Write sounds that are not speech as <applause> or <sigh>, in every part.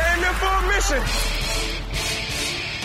came in for a mission.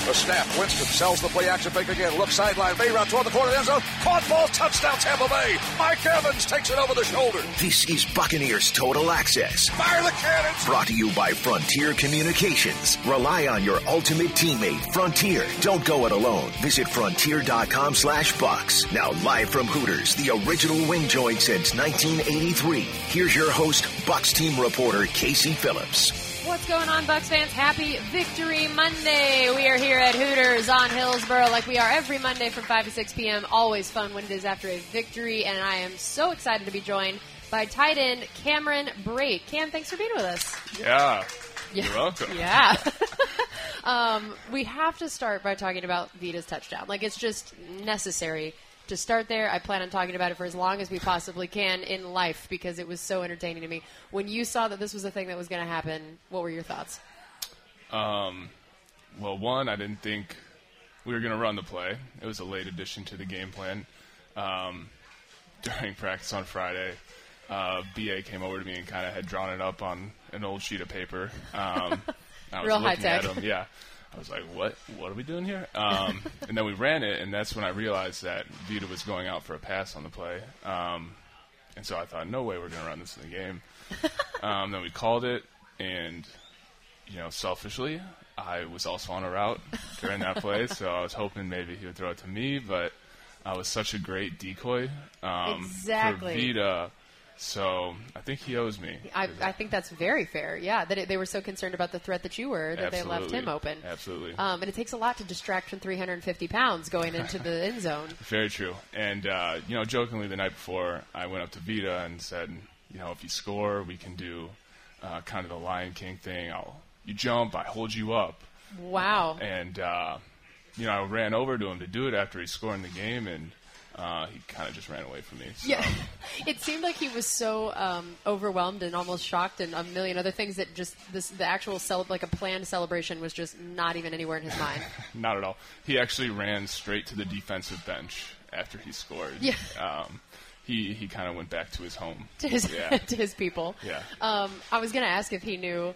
The snap. Winston sells the play action fake again. Look sideline. Bay route toward the corner of the end zone. Caught ball. Touchdown Tampa Bay. Mike Evans takes it over the shoulder. This is Buccaneers Total Access. Fire the cannons. Brought to you by Frontier Communications. Rely on your ultimate teammate, Frontier. Don't go it alone. Visit frontier.com slash bucks. Now live from Hooters, the original wing joint since 1983. Here's your host, Bucks team reporter Casey Phillips. What's going on, Bucks fans? Happy Victory Monday. We are here at Hooters on Hillsborough like we are every Monday from 5 to 6 p.m. Always fun when it is after a victory, and I am so excited to be joined by tight end Cameron Brate. Cam, thanks for being with us. Yeah. Yeah. You're welcome. <laughs> Yeah. <laughs> um, we have to start by talking about Vita's touchdown. Like, it's just necessary to start there. I plan on talking about it for as long as we possibly can in life because it was so entertaining to me. When you saw that this was a thing that was going to happen, what were your thoughts? Um, well, one, I didn't think we were going to run the play. It was a late addition to the game plan. Um, <laughs> during practice on Friday, uh, BA came over to me and kind of had drawn it up on an old sheet of paper. Um, <laughs> I was Real looking high at him, yeah. I was like, "What? What are we doing here?" Um, and then we ran it, and that's when I realized that Vita was going out for a pass on the play. Um, and so I thought, "No way, we're going to run this in the game." <laughs> um, then we called it, and you know, selfishly, I was also on a route during that play, <laughs> so I was hoping maybe he would throw it to me, but I was such a great decoy um, Exactly. for Vita. So I think he owes me. I, I think that's very fair. Yeah, that it, they were so concerned about the threat that you were that they left him open. Absolutely. Um, and it takes a lot to distract from 350 pounds going into the end zone. <laughs> Very true. And uh, you know, jokingly, the night before, I went up to Vita and said, you know, if you score, we can do uh, kind of the Lion King thing. I'll you jump, I hold you up, Wow. and uh, you know, I ran over to him to do it after he scored in the game, and uh, he kind of just ran away from me. So. Yeah, <laughs> it seemed like he was so um, overwhelmed and almost shocked, and a million other things that just this the actual cel- like a planned celebration was just not even anywhere in his mind. <laughs> Not at all. He actually ran straight to the defensive bench after he scored. Yeah. Um, he he kind of went back to his home. to his Yeah. <laughs> to his people. Yeah. Um, I was going to ask if he knew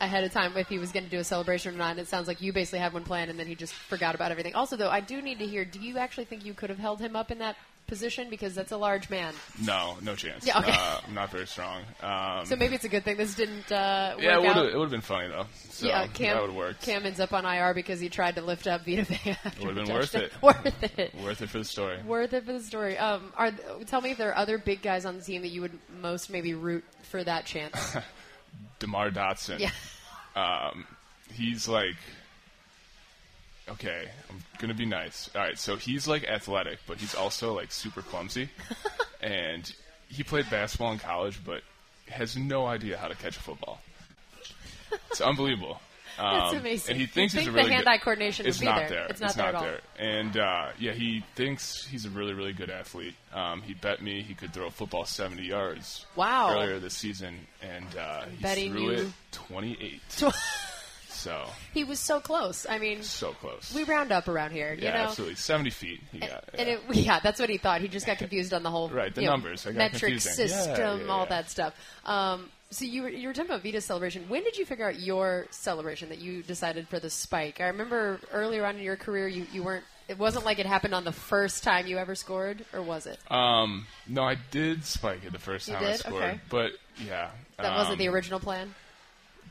ahead of time if he was going to do a celebration or not. And it sounds like you basically had one planned, and then he just forgot about everything. Also, though, I do need to hear: Do you actually think you could have held him up in that position because that's a large man? No, no chance. Yeah, okay. Uh, I'm not very strong. Um, So maybe it's a good thing this didn't uh, work yeah, it would out. have it would have been funny though. So yeah, Cam, that would work. Cam ends up on IR because he tried to lift up Vita Vea. <laughs> after Would've been worth it. <laughs> Worth it. Worth it for the story. Worth it for the story. Um, are tell me if there are other big guys on the team that you would most maybe root for that chance. <laughs> Demar Dotson. yeah. Um, he's like, okay, I'm gonna be nice. All right, so he's like athletic, but he's also like super clumsy, <laughs> and he played basketball in college, but has no idea how to catch a football. It's unbelievable. <laughs> That's Um, amazing. And he thinks You'd he's a think really the good- hand-eye coordination it's be not there. there. It's not there at all. And uh, yeah, he thinks he's a really, really good athlete. Um, he bet me he could throw a football 70 yards Wow. earlier this season, and uh, he Bet he threw knew- it 28. <laughs> so He was so close. I mean, so close. we round up around here, you yeah, know. absolutely. 70 feet. He got. And yeah. it, <laughs> yeah, that's what he thought. He just got confused on the whole Right, the you know, numbers. I got metric confusing. Yeah, system, yeah, all that stuff. Um, so you were, you were talking about Vita's celebration. When did you figure out your celebration that you decided for the spike? I remember earlier on in your career, you, you weren't. It wasn't like it happened on the first time you ever scored, or was it? um, no, I did spike it the first You time I did? scored, Okay. but yeah, That wasn't um, the original plan.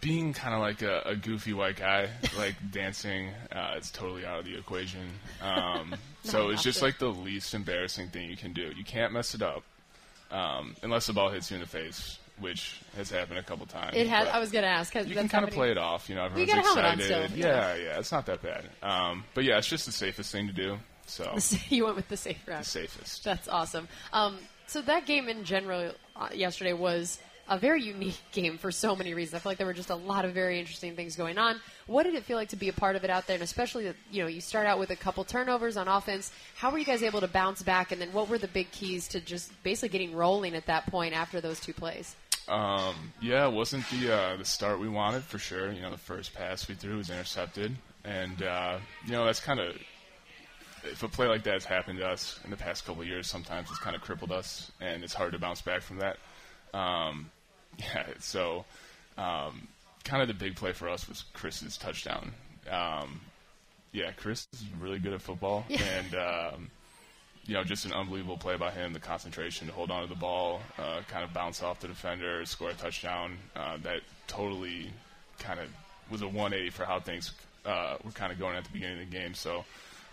being kind of like a, a goofy white guy, <laughs> like dancing, uh, it's totally out of the equation. Um, <laughs> so it's just to. like the least embarrassing thing you can do. You can't mess it up um, unless the ball hits you in the face, which has happened a couple times. It but I was going to ask. You can kind of play it off, you know. Everyone's got a helmet on excited. still, yeah, yeah, it's not that bad. Um, but yeah, it's just the safest thing to do. <laughs> So you went with the safe route. the safest. That's awesome. Um, so that game in general uh, yesterday was a very unique <laughs> game for so many reasons. I feel like there were just a lot of very interesting things going on. What did it feel like to be a part of it out there, and especially that you know you start out with a couple turnovers on offense? How were you guys able to bounce back, and then what were the big keys to just basically getting rolling at that point after those two plays? Um, yeah, it wasn't the uh, the start we wanted for sure. You know, the first pass we threw was intercepted, and uh, you know that's kind of if a play like that has happened to us in the past couple of years, sometimes it's kind of crippled us, and it's hard to bounce back from that. Um, <laughs> yeah, so um, kind of the big play for us was Chris's touchdown. Um, yeah, Chris is really good at football, and um, you know, just an unbelievable play by him. The concentration to hold on to the ball, uh, kind of bounce off the defender, score a touchdown. Uh, that totally kind of was a 180 for how things uh, were kind of going at the beginning of the game. So.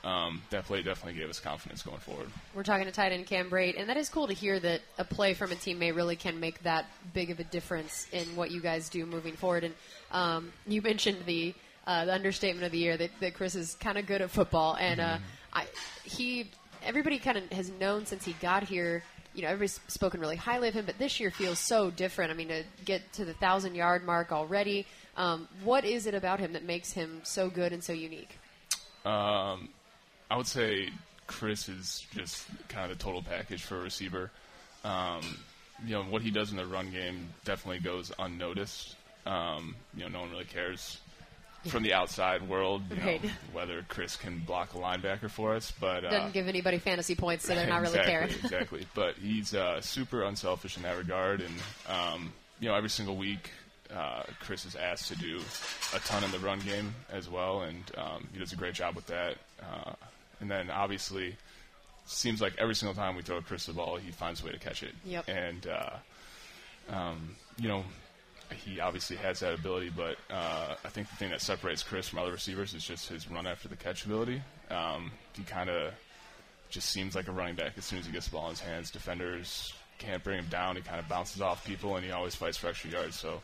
Um, that play definitely gave us confidence going forward. We're talking to tight end Cam Brate, and that is cool to hear that a play from a teammate really can make that big of a difference in what you guys do moving forward. And um, you mentioned the uh, the understatement of the year that, that Chris is kind of good at football, and uh, I, he everybody kind of has known since he got here. You know, everybody's spoken really highly of him, but this year feels so different. I mean, to get to the thousand yard mark already, um, what is it about him that makes him so good and so unique? Um, I would say Chris is just kind of the total package for a receiver. Um, you know, what he does in the run game definitely goes unnoticed. Um, you know, no one really cares from the outside world you Right. know, <laughs> whether Chris can block a linebacker for us, but uh, Doesn't give anybody fantasy points, so they're not really caring. <laughs> exactly. But he's uh, super unselfish in that regard, and um, you know, every single week, uh, Chris is asked to do a ton in the run game as well, and um, he does a great job with that. Uh, and then obviously, seems like every single time we throw Chris the ball, he finds a way to catch it. Yep. And uh, um, you know, he obviously has that ability, but uh, I think the thing that separates Chris from other receivers is just his run after the catch ability. Um, he kind of just seems like a running back as soon as he gets the ball in his hands. Defenders can't bring him down. He kind of bounces off people, and he always fights for extra yards. So,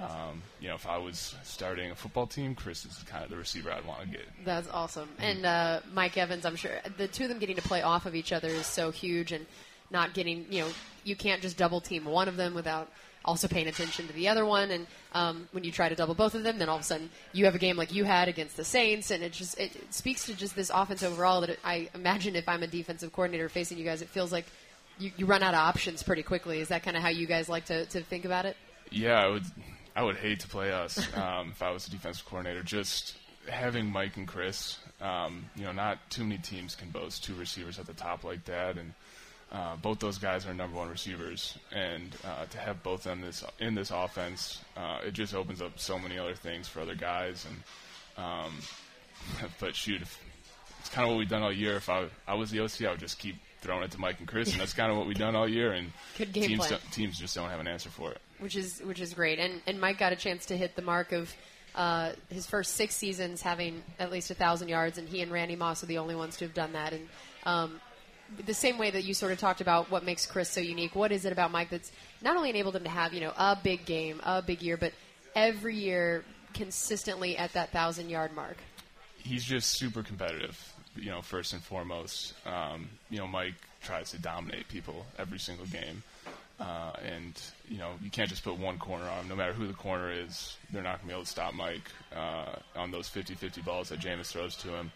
um, you know, if I was starting a football team, Chris is kind of the receiver I'd want to get. That's awesome. And uh, Mike Evans, I'm sure the two of them getting to play off of each other is so huge, and not getting you know you can't just double team one of them without also paying attention to the other one. And um, when you try to double both of them, then all of a sudden you have a game like you had against the Saints, and it just it, it speaks to just this offense overall. That it, I imagine if I'm a defensive coordinator facing you guys, it feels like you, you run out of options pretty quickly. Is that kind of how you guys like to, to think about it? Yeah, I would. I would hate to play us um, if I was a defensive coordinator. Just having Mike and Chris, um, you know, not too many teams can boast two receivers at the top like that, and uh, both those guys are number one receivers. And uh, to have both of them this in this offense, uh, it just opens up so many other things for other guys. And um, <laughs> but shoot, if, it's kind of what we've done all year. If I I was the OC, I would just keep throwing it to Mike and Chris, and that's kind of what we've done all year. And teams teams just don't have an answer for it. which is which is great. And and Mike got a chance to hit the mark of uh, his first six seasons having at least a thousand yards, and he and Randy Moss are the only ones to have done that. And um, the same way that you sort of talked about what makes Chris so unique, what is it about Mike that's not only enabled him to have you know a big game, a big year, but every year consistently at that thousand yard mark? he's just super competitive. You know, first and foremost, um, you know, Mike tries to dominate people every single game, uh, and you know, you can't just put one corner on him. No matter who the corner is, they're not going to be able to stop Mike uh, on those 50-50 balls that Jameis throws to him.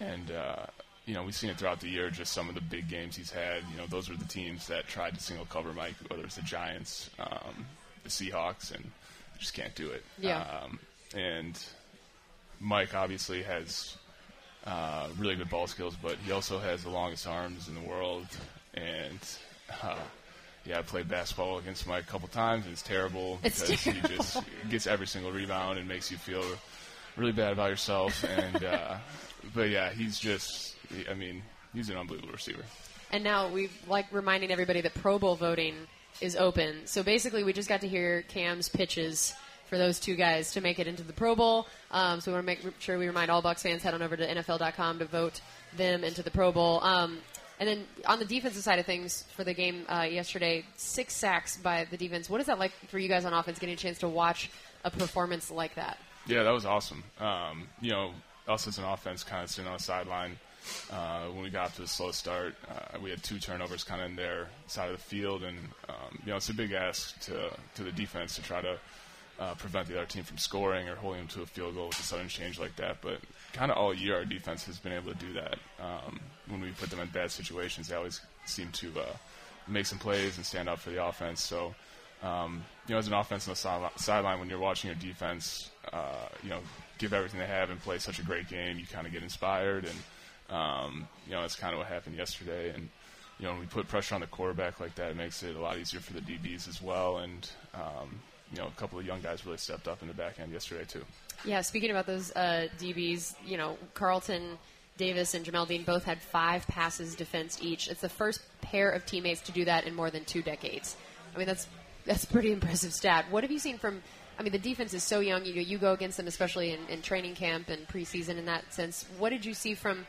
And uh, you know, we've seen it throughout the year. Just some of the big games he's had. You know, those were the teams that tried to single cover Mike, whether it's the Giants, um, the Seahawks, and just can't do it. Yeah. Um, and Mike obviously has uh, really good ball skills, but he also has the longest arms in the world. And uh, yeah, I played basketball against Mike a couple times, and it's terrible It's because he terrible. just gets every single rebound and makes you feel really bad about yourself. And uh, but yeah, he's just, I mean, he's an unbelievable receiver. And now we like reminding everybody that Pro Bowl voting is open. So basically, we just got to hear Cam's pitches for those two guys to make it into the Pro Bowl. Um, so we want to make sure we remind all Bucks fans head on over to NFL.com to vote them into the Pro Bowl. Um, and then on the defensive side of things for the game uh, yesterday, six sacks by the defense. What is that like for you guys on offense, getting a chance to watch a performance like that? Yeah, that was awesome. Um, you know, us as an offense kind of sitting on the sideline uh, when we got to a slow start. Uh, we had two turnovers kind of in their side of the field, and um, you know, it's a big ask to to the defense to try to uh, prevent the other team from scoring or holding them to a field goal with a sudden change like that. But kind of all year, our defense has been able to do that. Um, when we put them in bad situations, they always seem to uh, make some plays and stand up for the offense. So um, you know, as an offense on the sideline, when you're watching your defense, uh, you know, give everything they have and play such a great game, you kind of get inspired, and um, you know, that's kind of what happened yesterday. And you know, when we put pressure on the quarterback like that, it makes it a lot easier for the DBs as well. And um, you know, a couple of young guys really stepped up in the back end yesterday too. Yeah, speaking about those uh, DBs, you know, Carlton Davis and Jamel Dean both had five passes defense each. It's the first pair of teammates to do that in more than two decades. I mean, that's that's a pretty <laughs> impressive stat. What have you seen from? I mean, the defense is so young. You know, you go against them, especially in, in training camp and preseason. In that sense, what did you see from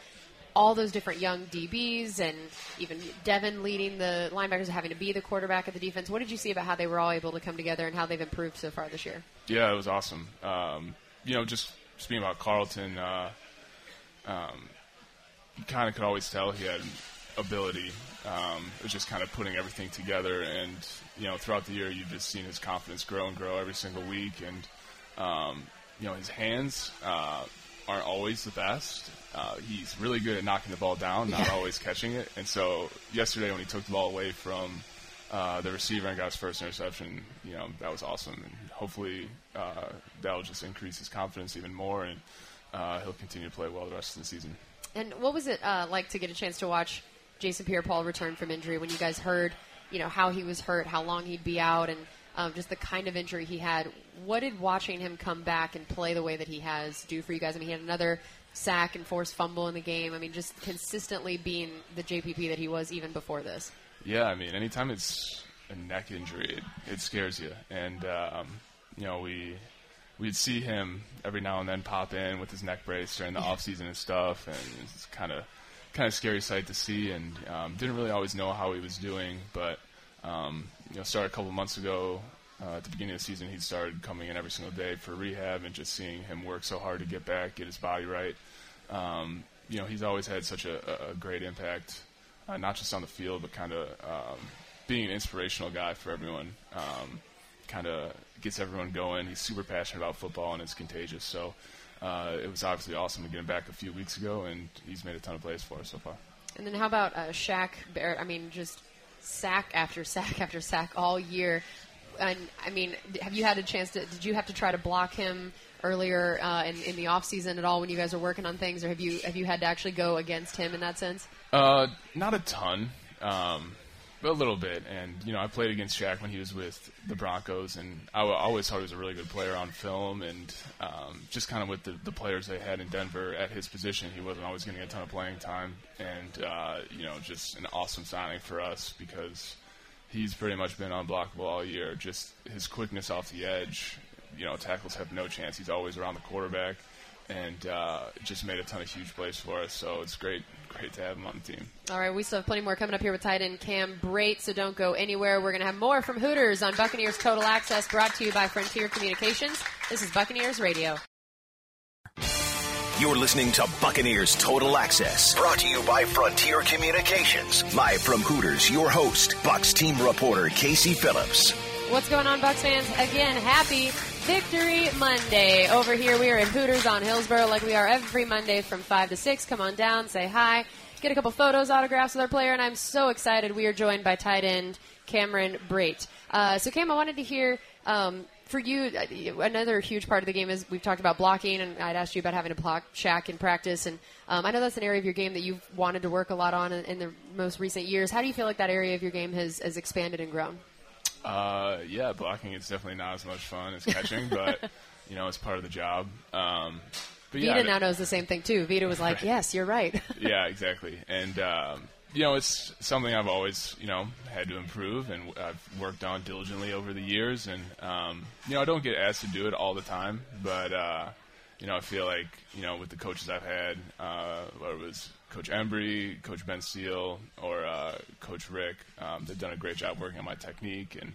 all those different young DBs and even Devin leading the linebackers, having to be the quarterback of the defense? What did you see about how they were all able to come together and how they've improved so far this year? Yeah, it was awesome. Um, you know, just speaking about Carlton, uh, um, you kind of could always tell he had ability. Um, it was just kind of putting everything together, and you know, throughout the year, you've just seen his confidence grow and grow every single week, and um, you know, his hands uh, aren't always the best. Uh, he's really good at knocking the ball down, not Yeah. always catching it. And so, yesterday when he took the ball away from uh, the receiver and got his first interception, you know, that was awesome. And hopefully, uh, that'll just increase his confidence even more, and uh, he'll continue to play well the rest of the season. And what was it uh, like to get a chance to watch Jason Pierre-Paul return from injury when you guys heard, you know, how he was hurt, how long he'd be out, and um, just the kind of injury he had? What did watching him come back and play the way that he has do for you guys? I mean, he had another sack and forced fumble in the game. I mean, just consistently being the JPP that he was even before this. Yeah, I mean, anytime it's a neck injury, it, it scares you. And um, you know, we we'd see him every now and then pop in with his neck brace during the <laughs> off season and stuff, and it's kind of kind of scary sight to see. And um, didn't really always know how he was doing, but um, you know, started a couple months ago. Uh, at the beginning of the season, he started coming in every single day for rehab, and just seeing him work so hard to get back, get his body right. Um, you know, he's always had such a, a- great impact, uh, not just on the field, but kind of um, being an inspirational guy for everyone. Um, kind of gets everyone going. He's super passionate about football, and it's contagious. So uh, it was obviously awesome to get him back a few weeks ago, and he's made a ton of plays for us so far. And then how about uh, Shaq Barrett? I mean, just sack after sack <laughs> after sack all year. And I mean, have you had a chance to? Did you have to try to block him earlier uh, in, in the off season at all when you guys were working on things, or have you have you had to actually go against him in that sense? Uh, not a ton, um, a little bit. And you know, I played against Shaq when he was with the Broncos, and I always thought he was a really good player on film. And um, just kind of with the, the players they had in Denver at his position, he wasn't always getting a ton of playing time. And uh, you know, just an awesome signing for us because he's pretty much been unblockable all year. Just his quickness off the edge, you know, tackles have no chance. He's always around the quarterback. And uh, just made a ton of huge plays for us, so it's great, great to have him on the team. All right, we still have plenty more coming up here with tight end Cam Brate, so don't go anywhere. We're going to have more from Hooters on Buccaneers Total Access, brought to you by Frontier Communications. This is Buccaneers Radio. You're listening to Buccaneers Total Access, brought to you by Frontier Communications. Live from Hooters, your host, Bucks team reporter Casey Phillips. What's going on, Bucks fans? Again, happy Victory Monday. Over here, we are in Hooters on Hillsborough, like we are every Monday from 5 to 6. Come on down, say hi, get a couple photos, autographs with our player, and I'm so excited. We are joined by tight end Cameron Brate. Uh, so, Cam, I wanted to hear um, for you, uh, another huge part of the game is we've talked about blocking, and I'd asked you about having to block Shaq in practice, and um, I know that's an area of your game that you've wanted to work a lot on in, in the most recent years. How do you feel like that area of your game has, has expanded and grown? Uh, yeah, blocking is definitely not as much fun as catching, <laughs> but you know, it's part of the job. Um, but Vita mean- now knows the same thing too. Vita was like, "Yes, you're right." <laughs> yeah, exactly. And um, you know, it's something I've always you know had to improve, and I've worked on diligently over the years. And um, you know, I don't get asked to do it all the time, but uh, you know, I feel like you know, with the coaches I've had, uh, whether it was Coach Embree, Coach Ben Steele, or uh, Coach Rick, um, they've done a great job working on my technique and.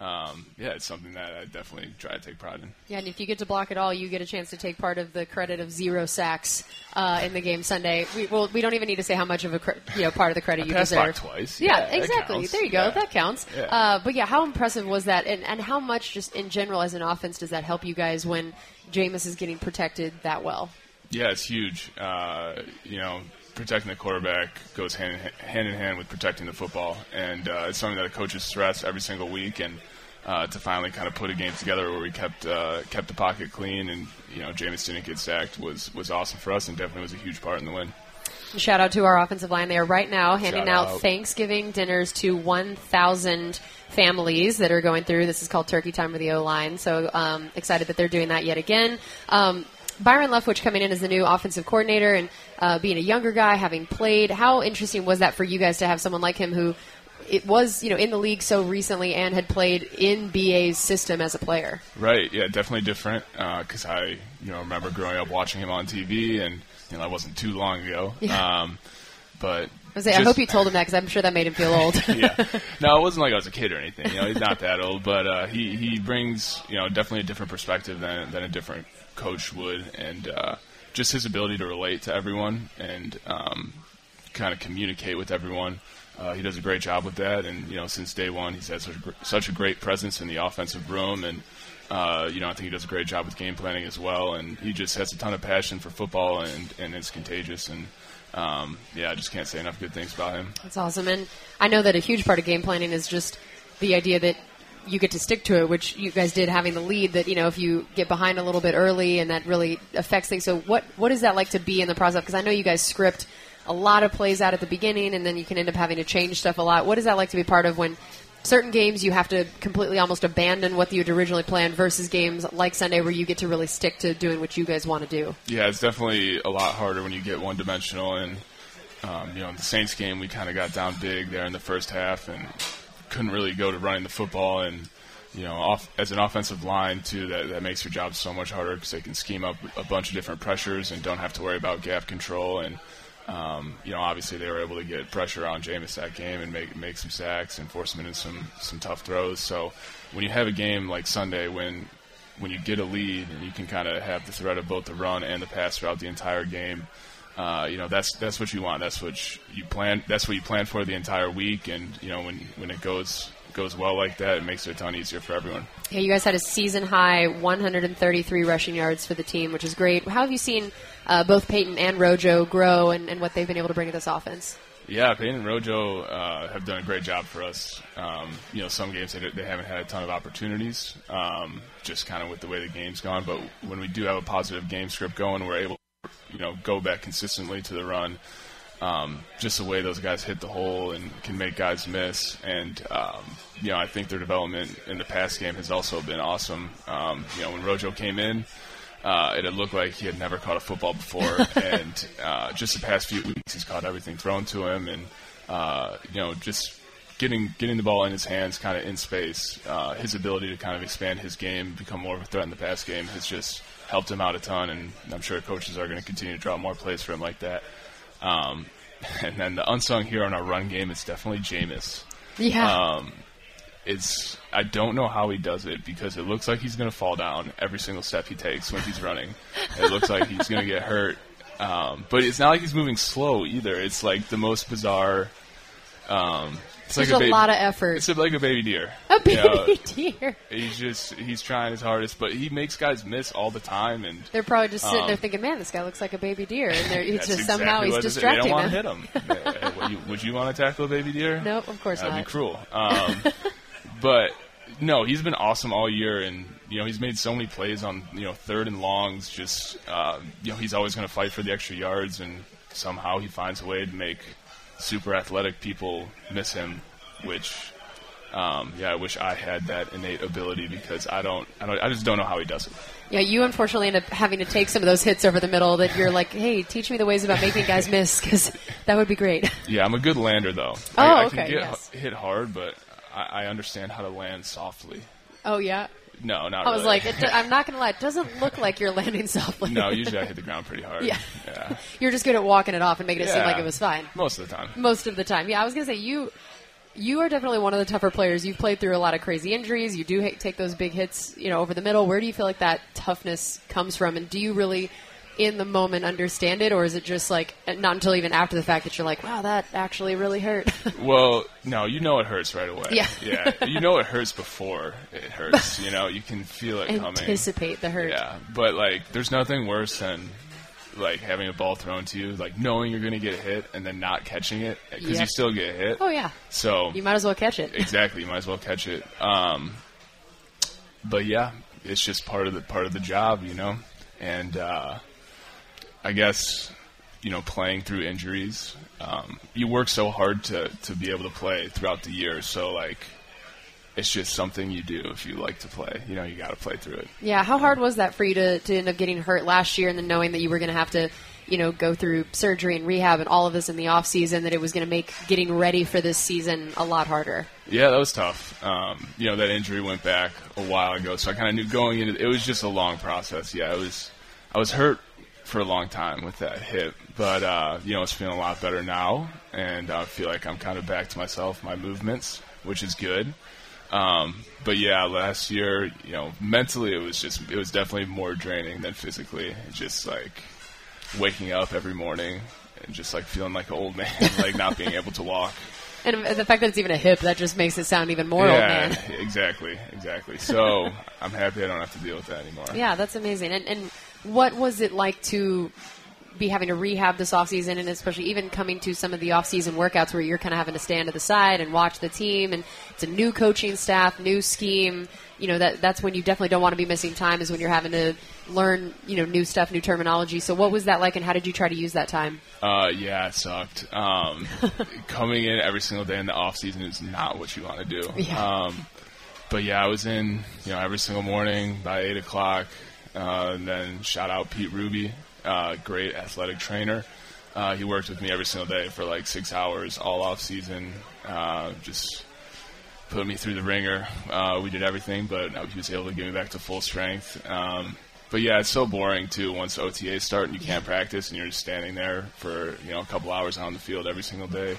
Um, yeah, it's something that I definitely try to take pride in. yeah, and if you get to block it all, you get a chance to take part of the credit of zero sacks uh, in the game Sunday. We, well, we don't even need to say how much of a cre- you know part of the credit you deserve. twice. Yeah, Yeah, exactly. There you go. Yeah. That counts. Yeah. Uh, but yeah, how impressive was that, and, and how much just in general as an offense does that help you guys when Jameis is getting protected that well? Yeah, it's huge. Uh, you know, protecting the quarterback goes hand in, hand in hand with protecting the football, and uh, it's something that the coaches stress every single week. And uh, to finally kind of put a game together where we kept uh, kept the pocket clean, and you know, Jameis didn't get sacked was was awesome for us, and definitely was a huge part in the win. Shout out to our offensive line. They are right now handing out, out. Thanksgiving dinners to 1,000 families that are going through. This is called Turkey Time with the O line. So um, excited that they're doing that yet again. Um, Byron Leftwich coming in as the new offensive coordinator and uh, being a younger guy, having played. How interesting was that for you guys to have someone like him who it was, you know, in the league so recently and had played in BA's system as a player? Right. Yeah, definitely different. Because I, you know, remember growing up watching him on TV, and you know, that wasn't too long ago. Yeah. Um, but I, like, I hope you told him that because I'm sure that made him feel old. <laughs> yeah. <laughs> No, it wasn't like I was a kid or anything. You know, he's not that old, but uh, he he brings you know definitely a different perspective than than a different coach would, and uh, just his ability to relate to everyone and um, kind of communicate with everyone. Uh, he does a great job with that, and you know, since day one, he's had such a, gr- such a great presence in the offensive room, and uh, you know, I think he does a great job with game planning as well, and he just has a ton of passion for football, and and it's contagious, and um, yeah, I just can't say enough good things about him. That's awesome. And I know that a huge part of game planning is just the idea that you get to stick to it, which you guys did having the lead. That you know, if you get behind a little bit early, and that really affects things. So, what what is that like to be in the process? Because I know you guys script a lot of plays out at the beginning, and then you can end up having to change stuff a lot. What is that like to be part of when? Certain games you have to completely almost abandon what you had originally planned versus games like Sunday where you get to really stick to doing what you guys want to do. Yeah, it's definitely a lot harder when you get one dimensional. And um, you know, in the Saints game, we kind of got down big there in the first half and couldn't really go to running the football. And you know, off, as an offensive line too, that that makes your job so much harder because they can scheme up a bunch of different pressures and don't have to worry about gap control. And um, you know, obviously they were able to get pressure on Jameis that game and make make some sacks and force him into some some tough throws. So when you have a game like Sunday when when you get a lead and you can kind of have the threat of both the run and the pass throughout the entire game, uh, you know that's that's what you want. That's what you plan. That's what you plan for the entire week. And you know when when it goes goes well like that, it makes it a ton easier for everyone. Yeah, you guys had a season high 133 rushing yards for the team, which is great. How have you seen uh, both Peyton and Rojo grow and, and what they've been able to bring to this offense? Yeah, Peyton and Rojo uh, have done a great job for us. Um, you know, some games they, they haven't had a ton of opportunities, um, just kind of with the way the game's gone. But when we do have a positive game script going, we're able, to, you know, go back consistently to the run. Um, just the way those guys hit the hole and can make guys miss, and um, you know, I think their development in the pass game has also been awesome. Um, you know, when Rojo came in, uh, it had looked like he had never caught a football before, <laughs> and uh, just the past few weeks, he's caught everything thrown to him, and uh, you know, just getting getting the ball in his hands, kind of in space. Uh, his ability to kind of expand his game, become more of a threat in the pass game, has just helped him out a ton, and I'm sure coaches are going to continue to draw more plays for him like that. Um, <laughs> and then the unsung hero in our run game is definitely Jameis Yeah. um, it's I don't know how he does it because it looks like he's going to fall down every single step he takes when he's running. It looks like he's going to get hurt, um, but it's not like he's moving slow either. It's like the most bizarre. Um, it's There's like a, baby, lot of effort. It's like a baby deer. a You baby know, deer. he's just he's trying his hardest, but he makes guys miss all the time, and They're probably just sitting there Um, thinking, "Man, this guy looks like a baby deer," and they're, he's just exactly somehow he's what it is. distracting They don't want them. to hit him. <laughs> Would, you, would you want to tackle a baby deer? No, of course That'd not. be cruel. <laughs> Um, but no, he's been awesome all year, and you know he's made so many plays on you know third and longs. Just uh, you know he's always going to fight for the extra yards, and somehow he finds a way to make super athletic people miss him. Which, um, yeah, I wish I had that innate ability because I don't, I don't, I just don't know how he does it. Yeah, you unfortunately end up having to take some of those hits over the middle. That you're like, "Hey, teach me the ways about making guys miss," because that would be great. Yeah, I'm a good lander though. Oh, I, I okay, can get yes. hit hard, but I, I understand how to land softly. Oh yeah, No, not really. I was really. like, it, I'm not gonna lie, it doesn't look like you're landing softly. no, usually I hit the ground pretty hard. Yeah. yeah. you're just good at walking it off and making it seem like it was fine. Most of the time. most of the time. Yeah, I was gonna say you. You are definitely one of the tougher players. You've played through a lot of crazy injuries. You do ha- take those big hits, you know, over the middle. Where do you feel like that toughness comes from? And do you really, in the moment, understand it, or is it just like not until even after the fact that you're like, "Wow, that actually really hurt"? <laughs> Well, no, you know it hurts right away. Yeah. yeah. You know it hurts before it hurts. You know, you can feel it coming. Anticipate the hurt. Yeah, but like, there's nothing worse than like having a ball thrown to you, like knowing you're going to get hit and then not catching it because Yep. you still get hit. Oh yeah, So you might as well catch it. <laughs> exactly, you might as well catch it. Um, but yeah, it's just part of the part of the job, you know. And uh, I guess you know, playing through injuries. Um, you work so hard to to be able to play throughout the year. So like, it's just something you do if you like to play. You know, you got to play through it. Yeah, how hard was that for you to, to end up getting hurt last year and then knowing that you were going to have to, you know, go through surgery and rehab and all of this in the off season that it was going to make getting ready for this season a lot harder? Yeah, that was tough. Um, you know, that injury went back a while ago, so I kind of knew going into it was just a long process. Yeah, it was. I was hurt for a long time with that hip, but uh, you know, it's feeling a lot better now, and I feel like I'm kind of back to myself, my movements, which is good. Um, but yeah, last year, you know, mentally it was just it was definitely more draining than physically. Just like waking up every morning and just like feeling like an old <laughs> man, like not being able to walk. And the fact that it's even a hip, that just makes it sound even more old yeah, man. exactly, exactly. So I'm happy I don't have to deal with that anymore. Yeah, that's amazing. And, and what was it like to be having to rehab this offseason and especially even coming to some of the offseason workouts where you're kind of having to stand to the side and watch the team and it's a new coaching staff, new scheme. You know, that that's when you definitely don't want to be missing time is when you're having to learn, you know, new stuff, new terminology. So what was that like and how did you try to use that time? Uh, yeah, it sucked. Um, <laughs> coming in every single day in the off season is not what you want to do. Yeah. Um, but yeah, I was in, you know, every single morning by eight o'clock. Uh, and then shout out Pete Ruby, uh, great athletic trainer. Uh, he worked with me every single day for like six hours all off season. Uh, just put me through the ringer. Uh, we did everything, but he was able to get me back to full strength. Um, but yeah, it's so boring too once OTAs start and you can't practice and you're just standing there for you know a couple hours on the field every single day.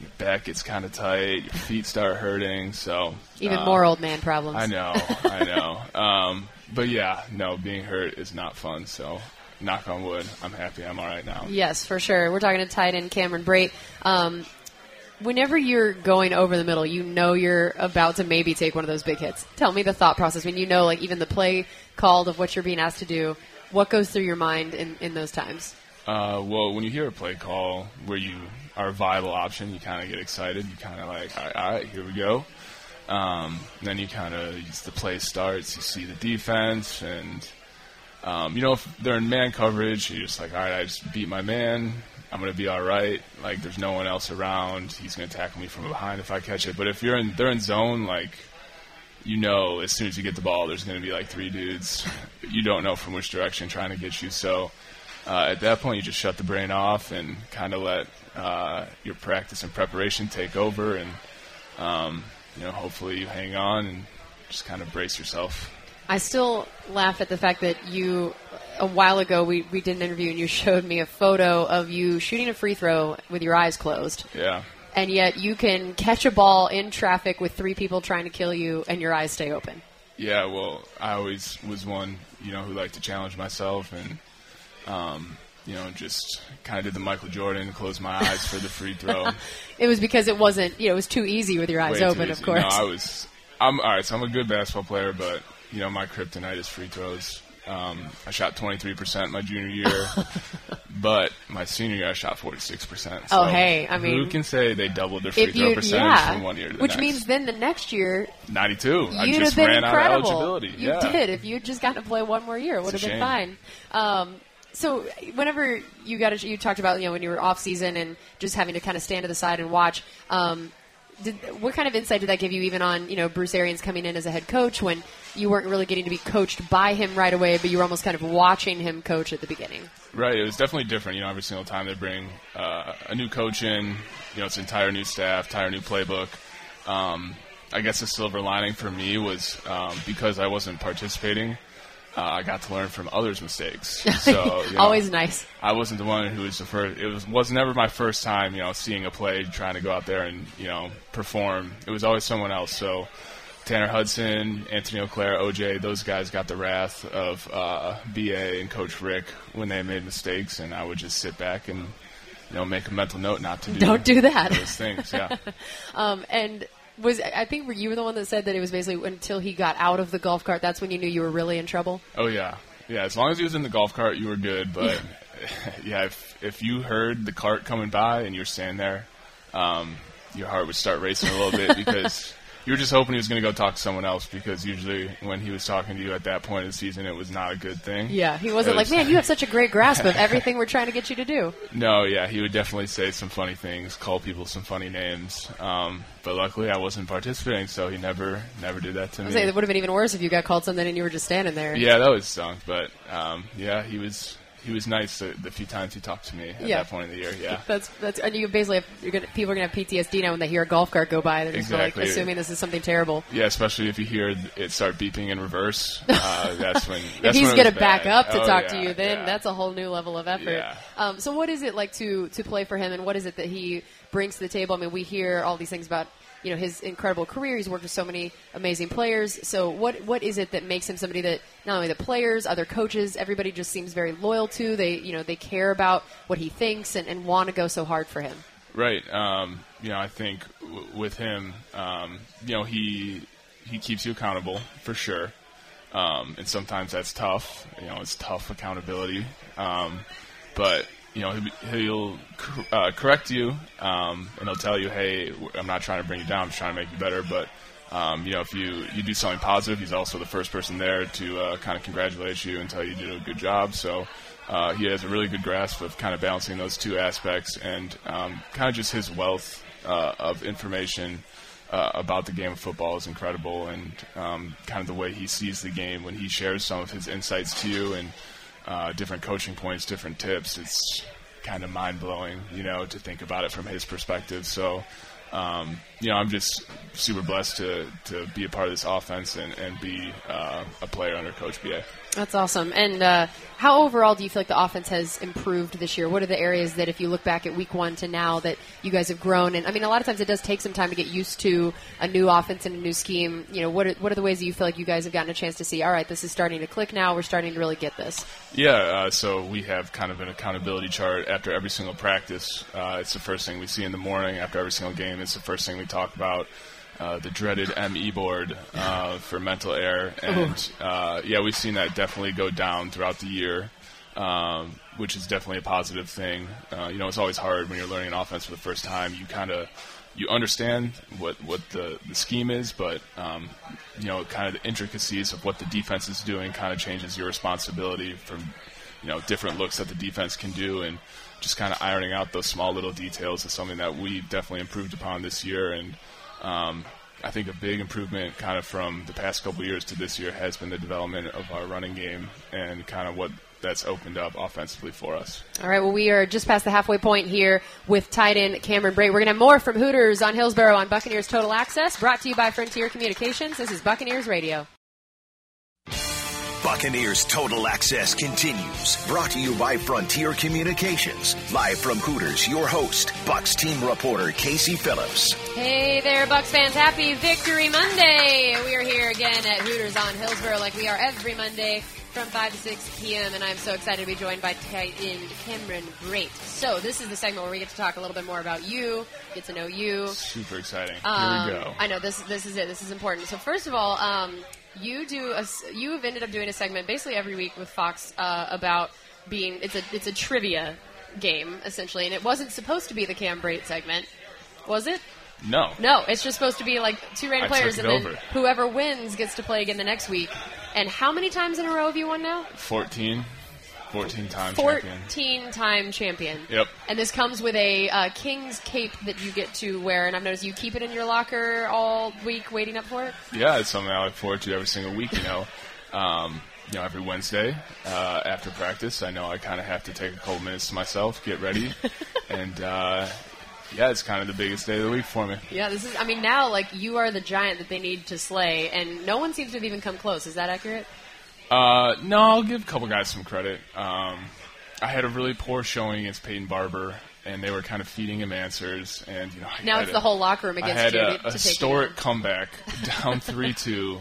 Your back gets kind of tight, your feet start hurting, so Even more old man problems. I know, I know. <laughs> Um, but yeah, no, being hurt is not fun. So, knock on wood, I'm happy I'm all right now. Yes, for sure. We're talking to tight end Cameron Brate. Um, whenever you're going over the middle, you know you're about to maybe take one of those big hits. Tell me the thought process when you know, like even the play called of what you're being asked to do. What goes through your mind in, in those times? Uh, well, when you hear a play call where you are a viable option, you kind of get excited. You kind of like, all right, all right, here we go. Um, then you kind of, the play starts, you see the defense, and, um, you know, if they're in man coverage, you're just like, all right, I just beat my man. I'm to be all right. Like, there's no one else around. He's to tackle me from behind if I catch it. But if you're in, they're in zone, like, you know, as soon as you get the ball, there's to be like three dudes <laughs> you don't know from which direction trying to get you. So uh, at that point, you just shut the brain off and kind of let uh, your practice and preparation take over, and um, you know, hopefully you hang on and just kind of brace yourself. I still laugh at the fact that you, a while ago, we, we did an interview and you <laughs> showed me a photo of you shooting a free throw with your eyes closed. Yeah. And yet you can catch a ball in traffic with three people trying to kill you and your eyes stay open. Yeah, well, I always was one, you know, who liked to challenge myself and, um, you know, just kind of did the Michael Jordan, close my eyes for the free throw. <laughs> It was because it wasn't, you know, it was too easy with your eyes Way open, of course. No, I was. I'm all right. So I'm a good basketball player, but you know my kryptonite is free throws. Um, I shot 23% my junior year, <laughs> but my senior year I shot 46%. So Oh, hey, I mean- who can say they doubled their free throw percentage yeah, from one year to the which next? means then the next year 92. I just ran incredible. out of eligibility. You yeah. did. If you had just gotten to play one more year, it would have been fine. Um, so whenever you got, a, you talked about you know when you were off season and just having to kind of stand to the side and watch. Um, did, what kind of insight did that give you, even on you know Bruce Arians coming in as a head coach when you weren't really getting to be coached by him right away, but you were almost kind of watching him coach at the beginning? Right, it was definitely different. You know, every single time they bring uh, a new coach in, you know, it's entire new staff, entire new playbook. Um, I guess the silver lining for me was um, because I wasn't participating, uh, I got to learn from others' mistakes. <laughs> So you know, Always nice. I wasn't the one who was the first. It was was never my first time, you know, seeing a play, trying to go out there and you know perform. It was always someone else. So Tanner Hudson, Antony Auclair, OJ, those guys got the wrath of uh, BA and Coach Rick when they made mistakes, and I would just sit back and you know make a mental note not to do Don't do that. those things. Yeah, <laughs> Um, and was I think you were the one that said that it was basically until he got out of the golf cart that's when you knew you were really in trouble? oh yeah, yeah. As long as he was in the golf cart, you were good. But yeah, <laughs> if if you heard the cart coming by and you were standing there, um, your heart would start racing a little bit <laughs> because. You were just hoping he was going to go talk to someone else because usually when he was talking to you at that point of the season, it was not a good thing. Yeah, he wasn't It like, man, you have <laughs> such a great grasp of everything we're trying to get you to do. No, yeah, he would definitely say some funny things, call people some funny names. Um, but luckily, I wasn't participating, so he never, never did that to me. was saying it would have been even worse if you got called something and you were just standing there. Yeah, that was stunk, but um, yeah, he was he was nice the, the few times he talked to me at Yeah. that point in the year. Yeah, That's that's and you basically have, you're gonna people are gonna have PTSD now when they hear a golf cart go by. They're just Exactly. like assuming this is something terrible. yeah, especially if you hear it start beeping in reverse. <laughs> Uh, that's when if he's when gonna back bad. up to Oh, talk yeah, to you, then yeah. that's a whole new level of effort. Yeah. Um, so what is it like to to play for him, and what is it that he brings to the table? I mean, we hear all these things about you know his incredible career. He's worked with so many amazing players. So what what is it that makes him somebody that not only the players, other coaches, everybody just seems very loyal to? They you know they care about what he thinks and, and want to go so hard for him. Right. Um, you know, I think w- with him, um, you know, he he keeps you accountable for sure, um, and sometimes that's tough. You know, it's tough accountability, um, but you know, he'll, he'll uh, correct you, um, and he'll tell you, "Hey, I'm not trying to bring you down. I'm trying to make you better." But um, you know, if you you do something positive, he's also the first person there to uh, kind of congratulate you and tell you you did a good job. So uh, he has a really good grasp of kind of balancing those two aspects and um, kind of just his wealth uh, of information uh, about the game of football is incredible, and um, kind of the way he sees the game when he shares some of his insights to you and uh, different coaching points, different tips. It's kind of mind blowing, you know, to think about it from his perspective. So. Um, you know, I'm just super blessed to, to be a part of this offense and, and be uh, a player under Coach BA. That's awesome. And uh, how overall do you feel like the offense has improved this year? What are the areas that, if you look back at week one to now, that you guys have grown? And I mean, a lot of times it does take some time to get used to a new offense and a new scheme. You know, what are, what are the ways that you feel like you guys have gotten a chance to see? All right, this is starting to click now. We're starting to really get this. Yeah, uh, so we have kind of an accountability chart after every single practice. Uh, it's the first thing we see in the morning after every single game. It's the first thing we talk about. Uh, the dreaded ME board uh, for mental error, and uh, yeah, we've seen that definitely go down throughout the year, um, which is definitely a positive thing. Uh, you know, it's always hard when you're learning an offense for the first time. You kind of you understand what what the, the scheme is, but um, you know, kind of the intricacies of what the defense is doing kind of changes your responsibility from you know different looks that the defense can do, and just kind of ironing out those small little details is something that we definitely improved upon this year, and um, I think a big improvement kind of from the past couple years to this year has been the development of our running game and kind of what that's opened up offensively for us. All right, well, we are just past the halfway point here with tight end Cameron Brate. We're going to have more from Hooters on Hillsborough on Buccaneers Total Access, brought to you by Frontier Communications. This is Buccaneers Radio. Buccaneers Total Access continues. Brought to you by Frontier Communications. Live from Hooters, your host, Bucks team reporter Casey Phillips. Hey there, Bucks fans! Happy Victory Monday! We are here again at Hooters on Hillsborough, like we are every Monday from 5 to 6 p.m. And I'm so excited to be joined by tight end Cameron Brate. So this is the segment where we get to talk a little bit more about you, get to know you. Super exciting. Um, Here we go. I know this. This is it. This is important. So first of all, um, you do a, you have ended up doing a segment basically every week with Fox uh, about being it's a it's a trivia game essentially, and it wasn't supposed to be the Cam Brate segment, was it? No. No, it's just supposed to be like two random I players, and then over. whoever wins gets to play again the next week. And how many times in a row have you won now? 14. 14 time champion. 14 time champion. Yep. And this comes with a uh, king's cape that you get to wear. And I've noticed you keep it in your locker all week waiting up for it. Yeah, it's something I look forward to every single week. You know, um, you know, every Wednesday uh, after practice, I know I kind of have to take a couple minutes to myself, get ready, <laughs> and uh, yeah, it's kind of the biggest day of the week for me. Yeah, this is, I mean, now, like, you are the giant that they need to slay. And no one seems to have even come close. Is that accurate? Uh, no, I'll give a couple guys some credit. Um, I had a really poor showing against Peyton Barber, and they were kind of feeding him answers. And you know, I Now it's a- the whole locker room against I had you a, a historic comeback, <laughs> down three two,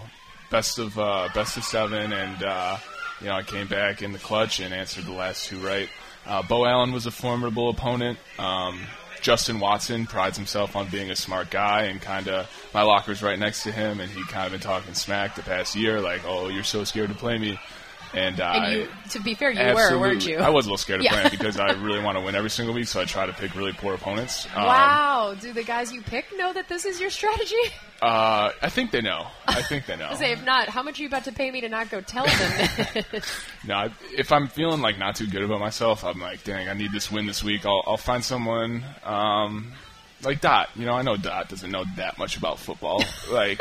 best of uh, best of seven, and uh, you know I came back in the clutch and answered the last two right. Uh, Beau Allen was a formidable opponent. Um, Justin Watson prides himself on being a smart guy, and kind of my locker's right next to him, and he kind of been talking smack the past year, like, "Oh, you're so scared to play me." And, uh, And you, to be fair, you were, weren't you? I was a little scared of Yeah. playing because I <laughs> really want to win every single week, so I try to pick really poor opponents. Um, Wow. Do the guys you pick know that this is your strategy? Uh, I think they know. I think they know. <laughs> Say, if not, how much are you about to pay me to not go tell them? <laughs> No, I- if I'm feeling like not too good about myself, I'm like, dang, I need this win this week. I'll, I'll find someone um, like Dot. You know, I know Dot doesn't know that much about football. Like,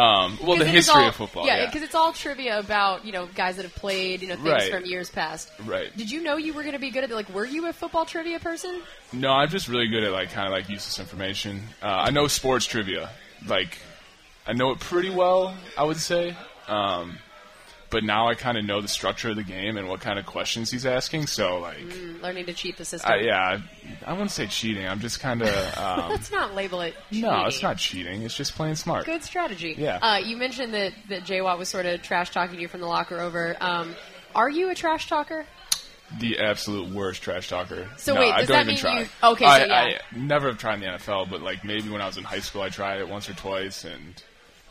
um, well, the 'Cause it is history all- of football. Yeah, Yeah, because it's all trivia about you know guys that have played, you know things Right. from years past. Right. Did you know you were going to be good at like? Were you a football trivia person? No, I'm just really good at like kind of like useless information. Uh, I know sports trivia, like I know it pretty well, I would say. Um, but now I kind of know the structure of the game and what kind of questions he's asking. So like, Mm, Learning to cheat the system. Yeah, I, I wouldn't say cheating. I'm just kind of <laughs> um, Let's not label it. Cheating. no, it's not cheating. It's just playing smart. Good strategy. Yeah. Uh, you mentioned that that Jay Watt was sort of trash talking you from the locker over. Um, are you a trash talker? The absolute worst trash talker. So no, wait, I does don't that even mean try. you- okay, so I, yeah. I never have tried in the NFL, but like maybe when I was in high school, I tried it once or twice, and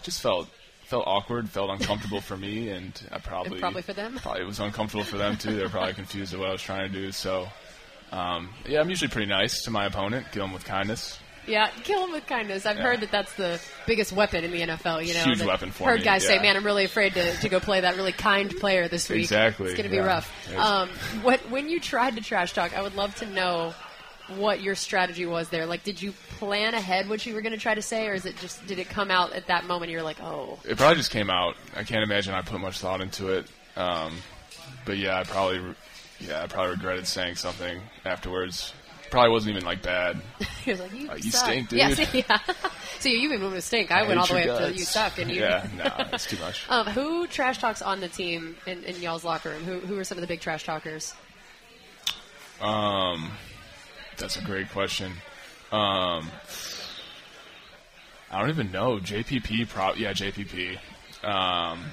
just felt felt awkward, felt uncomfortable for me, and I probably probably for them. Probably it was uncomfortable for them too. They were probably confused at what I was trying to do. So, um, yeah, I'm usually pretty nice to my opponent, kill him with kindness. Yeah, kill him with kindness. I've Yeah. heard that that's the biggest weapon in the NFL. You know, Huge weapon for Heard me, guys say, "Man, I'm really afraid to, to go play that really kind player this week. Exactly, it's going to be yeah. rough." Um, what when you tried to trash talk, I would love to know what your strategy was there. Like, did you plan ahead what you were going to try to say, or is it just did it come out at that moment? You're like, "Oh, It probably just came out. I can't imagine I put much thought into it. Um, but yeah, I probably, yeah, I probably regretted saying something afterwards. Probably wasn't even like bad. <laughs> Was like, you, Uh, you stink, dude. Yeah, <laughs> see, yeah. so you even moved to stink. I, went all the way your up to you suck, and you. Yeah, no, it's too much. <laughs> Um, who trash talks on the team in, in y'all's locker room? Who, who are some of the big trash talkers? Um, that's a great question. Um, I don't even know. JPP, pro- yeah, JPP. Um, I'm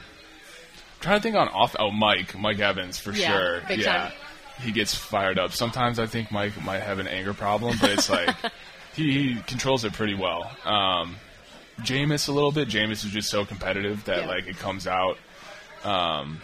trying to think on off. Oh, Mike, Mike Evans for Yeah, sure. yeah, time. he gets fired up. Sometimes I think Mike might have an anger problem, but it's like <laughs> he, he controls it pretty well. Um, Jameis a little bit. Jameis is just so competitive that Yeah. like it comes out. Um,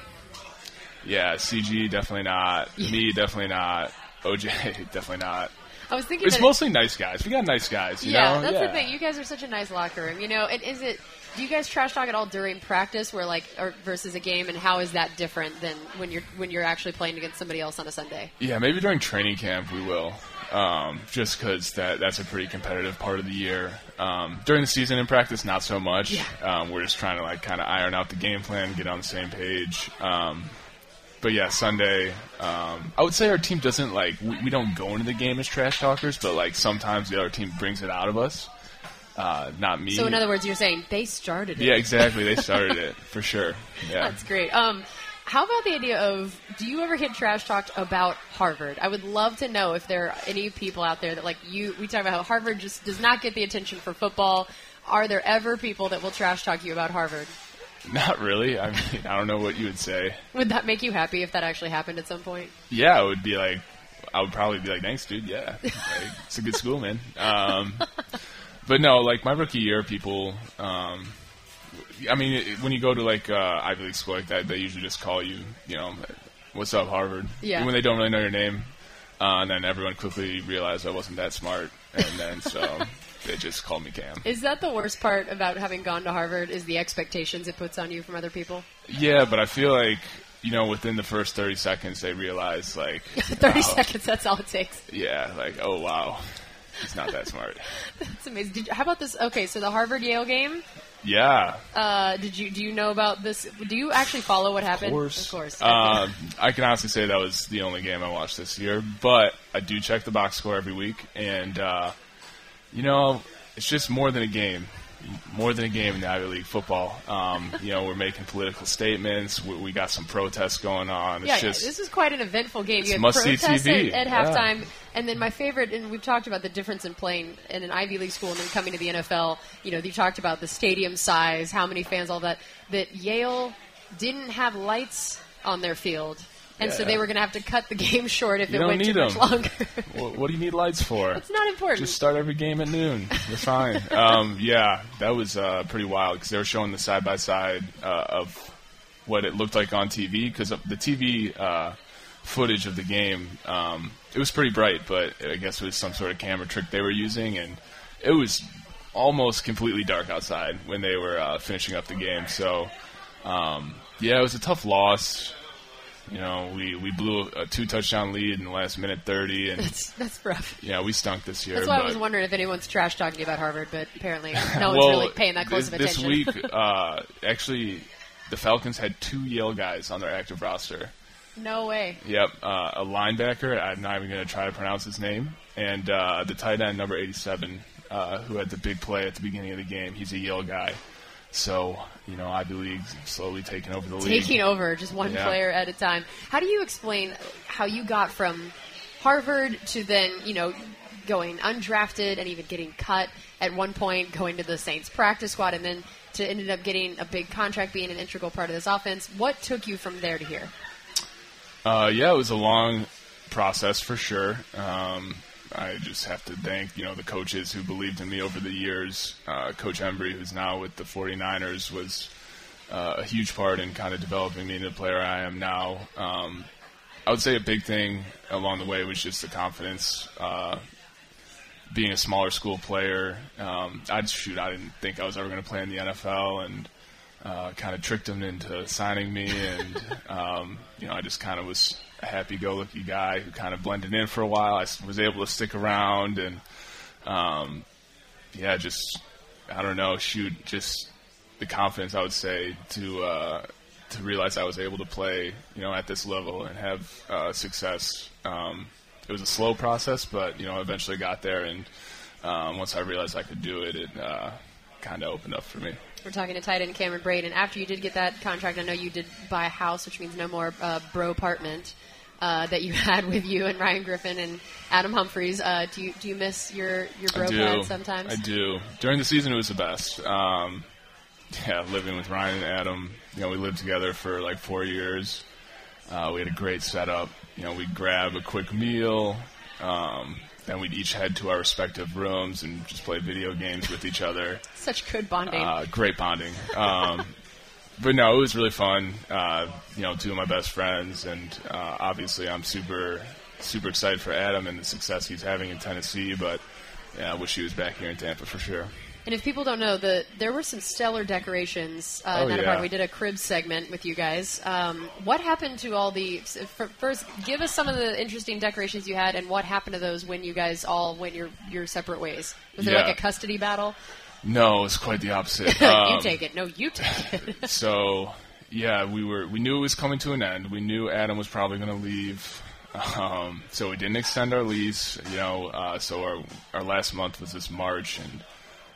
yeah, CG definitely not. Me definitely not. OJ <laughs> definitely not. I was thinking It's mostly nice guys. We got nice guys. You yeah, know? that's yeah. the thing. You guys are such a nice locker room. You know, and is it? Do you guys trash talk at all during practice, where like, or versus a game, and how is that different than when you're when you're actually playing against somebody else on a Sunday? Yeah, maybe during training camp we will. Um, just because that that's a pretty competitive part of the year. Um, during the season in practice, not so much. Yeah. Um, we're just trying to like kind of iron out the game plan, get on the same page. But yeah, Sunday. Um, I would say our team doesn't like we, we don't go into the game as trash talkers, but like sometimes the other team brings it out of us. Uh, not me. So in other words, you're saying they started it. yeah, exactly. They started it for sure. Yeah. That's great. Um, how about the idea of do you ever get trash talked about Harvard? I would love to know if there are any people out there that like you. We talk about how Harvard just does not get the attention for football. Are there ever people that will trash talk you about Harvard? <laughs> Not really. I mean, I don't know what you would say. Would that make you happy if that actually happened at some point? Yeah, it would be like, I would probably be like, thanks, dude. Yeah, <laughs> like, it's a good school, man. Um, <laughs> but no, like my rookie year, people. Um, I mean, it, when you go to like uh, Ivy League school like that, they usually just call you, you know, what's up, Harvard? Yeah. When they don't really know your name, uh, and then everyone quickly realized I wasn't that smart, and then so they just called me Cam. Is that the worst part about having gone to Harvard? Is the expectations it puts on you from other people? Yeah, but I feel like you know, within the first thirty seconds, they realize like, <laughs> Thirty wow, seconds. That's all it takes. Yeah, like, oh wow, he's not that smart. <laughs> That's amazing. Did, how about this? Okay, so the Harvard Yale game. Yeah, Uh, did you do you know about this? Do you actually follow what happened? of happened? course. Of course. Um, I can honestly say that was the only game I watched this year, but I do check the box score every week, and uh, you know, it's just more than a game. More than a game in the Ivy League football. Um, you know, we're making political statements. We, we got some protests going on. It's yeah, yeah, this is quite an eventful game. it's You had must-see protests TV. at, at Yeah. halftime, and then my favorite, and we've talked about the difference in playing in an Ivy League school and then coming to the NFL. You know, you talked about the stadium size, how many fans, all that. That Yale didn't have lights on their field, and so they were going to have to cut the <laughs> game short if You it went too much them. longer. what, what do you need lights for? <laughs> it's not important. Just start every game at noon. You're <laughs> fine. um, yeah, that was uh, pretty wild because they were showing the side by side of what it looked like on TV because the TV uh, footage of the game um, it was pretty bright, but I guess it was some sort of camera trick they were using, and it was almost completely dark outside when they were uh, finishing up the game. So um, yeah, it was a tough loss. You know, we, we blew a two touchdown lead in the last minute thirty, and That's, that's rough. yeah, we stunk this year. That's why I was wondering if anyone's trash talking about Harvard, but apparently <laughs> no one's well, really paying that close this, of this attention. week, <laughs> uh, actually, the Falcons had two Yale guys on their active roster. no way. Yep, uh, a linebacker. I'm not even going to try to pronounce his name, and uh, the tight end number 87, uh, who had the big play at the beginning of the game. He's a Yale guy, so you know Ivy League's slowly taking over the league. Taking over just one Yeah. player at a time. How do you explain how you got from Harvard to then, you know, going undrafted and even getting cut at one point, going to the Saints practice squad, and then to ended up getting a big contract, being an integral part of this offense? What took you from there to here? Uh, yeah, it was a long process for sure. Um, I just have to thank you know the coaches who believed in me over the years. Uh, Coach Embree, who's now with the 49ers, was uh, a huge part in kind of developing me into the player I am now. Um, I would say a big thing along the way was just the confidence. Uh, being a smaller school player, um, I just shoot. I didn't think I was ever going to play in the NFL, and uh, kind of tricked them into signing me. And <laughs> um, you know, I just kind of was a happy-go-lucky guy who kind of blended in for a while. I was able to stick around, and um, yeah, just I don't know, shoot, just the confidence I would say to uh, to realize I was able to play, you know, at this level and have uh, success. Um, it was a slow process, but you know, eventually got there, and um, once I realized I could do it, it uh, kind of opened up for me. We're talking to tight end Cameron Brate, and after you did get that contract, I know you did buy a house, which means no more uh, bro apartment uh, that you <laughs> had with you and Ryan Griffin and Adam Humphries. Uh, do you do you miss your your bro pad sometimes? I do. During the season, it was the best. Um, <laughs> yeah, living with Ryan and Adam. You know, we lived together for like four years. Uh, we had a great setup. You know, we'd grab a quick meal. Um, then we'd each head to our respective rooms and just play video games with each other. Such good bonding. Uh, great bonding. Um, <laughs> but no, it was really fun. Uh, you know, two of my best friends, and uh, obviously, I'm super, super excited for Adam and the success he's having in Tennessee. But yeah, I wish he was back here in Tampa for sure. And if people don't know, the there were some stellar decorations. Uh, Oh, yeah. we did a crib segment with you guys. Um, what happened to all the? First, give us some of the interesting decorations you had, and what happened to those when you guys all went your your separate ways. Was there Yeah. like a custody battle? No, it's quite the opposite. <laughs> you Um, take it. No, you take it. <laughs> so yeah, we were we knew it was coming to an end. We knew Adam was probably going to leave. Um, so we didn't extend our lease, you know. Uh, so our our last month was this March, and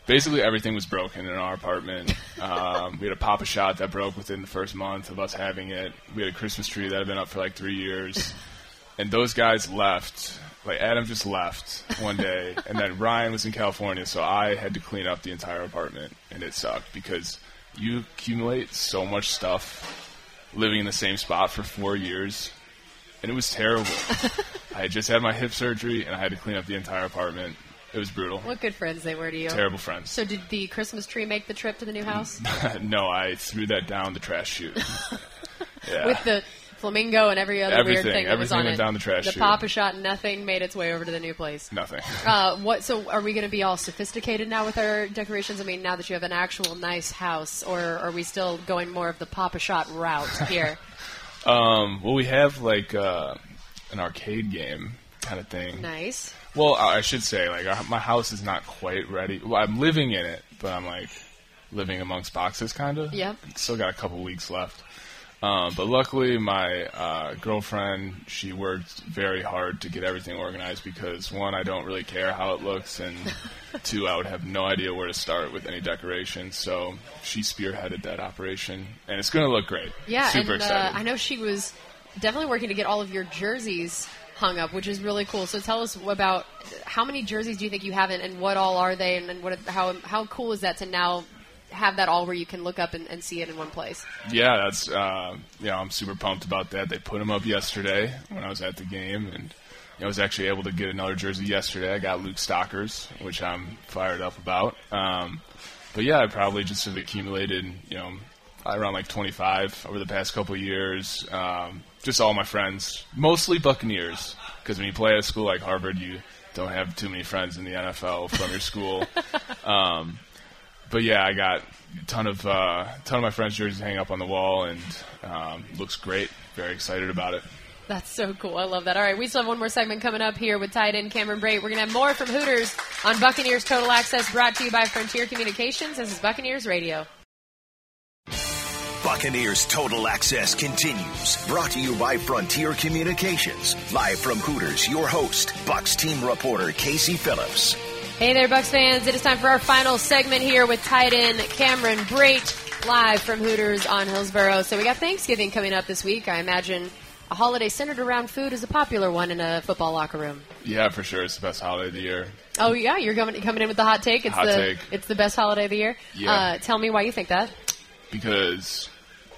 basically everything was broken in our apartment. Um, we had a Papa Shot that broke within the first month of us having it. We had a Christmas tree that had been up for like three years, and those guys left. Like Adam just left one day, and then Ryan was in California, so I had to clean up the entire apartment, and it sucked because you accumulate so much stuff living in the same spot for four years, and it was terrible. <laughs> I had just had my hip surgery, and I had to clean up the entire apartment. It was brutal. what good friends they were to you. Terrible friends. So did the Christmas tree make the trip to the new house <laughs> no, I threw that down the trash chute. <laughs> Yeah. with the flamingo and every other weird Everything. thing that was Everything on went it? down the trash The chute. Papa Shot, nothing made its way over to the new place. Nothing. <laughs> Uh, what? So, are we going to be all sophisticated now with our decorations? I mean, now that you have an actual nice house, or are we still going more of the Papa Shot route <laughs> here? Um, well, we have like uh, an arcade game kind of thing. nice. Well, I I should say, like, our, my house is not quite ready. Well, I'm living in it, but I'm like living amongst boxes, kind of. Yep. Still got a couple weeks left. Um, but luckily, my uh, girlfriend she worked very hard to get everything organized because one, I don't really care how it looks, and <laughs> two, I would have no idea where to start with any decorations. So she spearheaded that operation, and it's going to look great. Yeah, super and uh, excited. I know she was definitely working to get all of your jerseys hung up, which is really cool. So, tell us about how many jerseys do you think you have, and, and what all are they, and, and what how how cool is that to now have that all where you can look up and, and see it in one place? Yeah, that's uh, yeah. I'm super pumped about that. They put them up yesterday when I was at the game, and I was actually able to get another jersey yesterday. I got Luke Stockers, which I'm fired up about. Um, but yeah, I probably just have accumulated, you know, around like 25 over the past couple of years. Um, just all my friends, mostly Buccaneers, because when you play at a school like Harvard, you don't have too many friends in the NFL from your school. <laughs> um, but yeah, I got a ton of uh, ton of my friends' jerseys hang up on the wall, and um, looks great. Very excited about it. That's so cool. I love that. All right, we still have one more segment coming up here with tight end Cameron Brate. We're going to have more from Hooters on Buccaneers Total Access, brought to you by Frontier Communications. This is Buccaneers Radio. Buccaneers Total Access continues. Brought to you by Frontier Communications. Live from Hooters, your host, Bucks team reporter Casey Phillips. Hey there, Bucks fans. It is time for our final segment here with tight end Cameron Brate, live from Hooters on Hillsborough. So we got Thanksgiving coming up this week. I imagine a holiday centered around food is a popular one in a football locker room. Yeah, for sure. It's the best holiday of the year. Oh yeah, you're coming coming in with the hot take. It's Hot the take. it's the best holiday of the year. Yeah. Uh, tell me why you think that. Because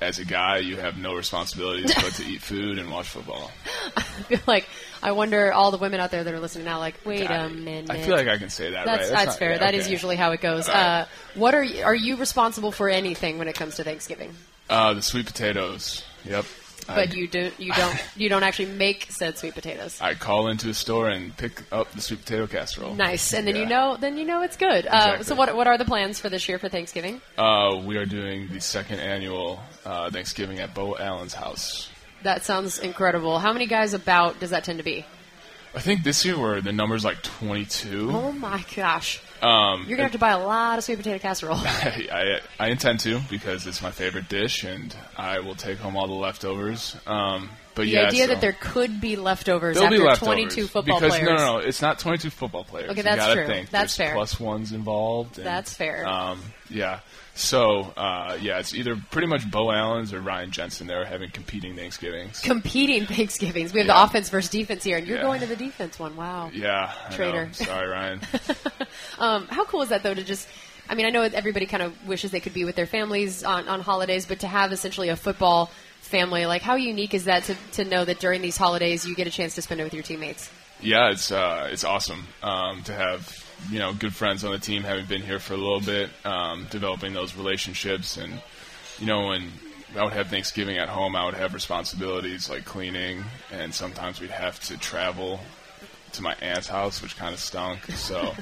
as a guy, you have no responsibilities but to eat food and watch football. <laughs> I feel like I wonder all the women out there that are listening now, like, wait I- a minute. I feel like I can say that. That's right? that's, not- fair. yeah, That is okay. usually how it goes. Right. Uh, what are you, are you responsible for anything when it comes to Thanksgiving? uh, the sweet potatoes. Yep. But I, you don't you don't you don't actually make said sweet potatoes. I call into a store and pick up the sweet potato casserole. Nice, and then you know then you know it's good. Uh, so what what are the plans for this year for Thanksgiving? Uh, we are doing the second annual uh, Thanksgiving at Beau Allen's house. That sounds incredible. How many guys about does that tend to be? I think this year we're the number's like 22. Oh my gosh, Um, you're gonna have to buy a lot of sweet potato casserole. <laughs> I, I, I intend to because it's my favorite dish, and I will take home all the leftovers. Um, but The yeah, idea so- that there could be leftovers There'll after be leftovers 22 football because players. no, no, no, it's not 22 football players. Okay, You true. Think. That's There's fair. Plus ones involved. and, That's fair. Um, yeah. So uh, yeah, it's either pretty much Beau Allen's or Ryan Jensen. They're having competing Thanksgivings. Competing Thanksgivings. We have the offense versus defense here, and you're Yeah. going to the defense one. Wow. yeah. Traitor. Sorry, Ryan. <laughs> Um, how cool is that though to just? I mean, I know everybody kind of wishes they could be with their families on, on holidays, but to have essentially a football family, like how unique is that to, to know that during these holidays you get a chance to spend it with your teammates? yeah, it's uh, it's awesome um, to have you know good friends on the team, having been here for a little bit, um, developing those relationships, and you know when I would have Thanksgiving at home, I would have responsibilities like cleaning, and sometimes we'd have to travel to my aunt's house, which kind of stunk. So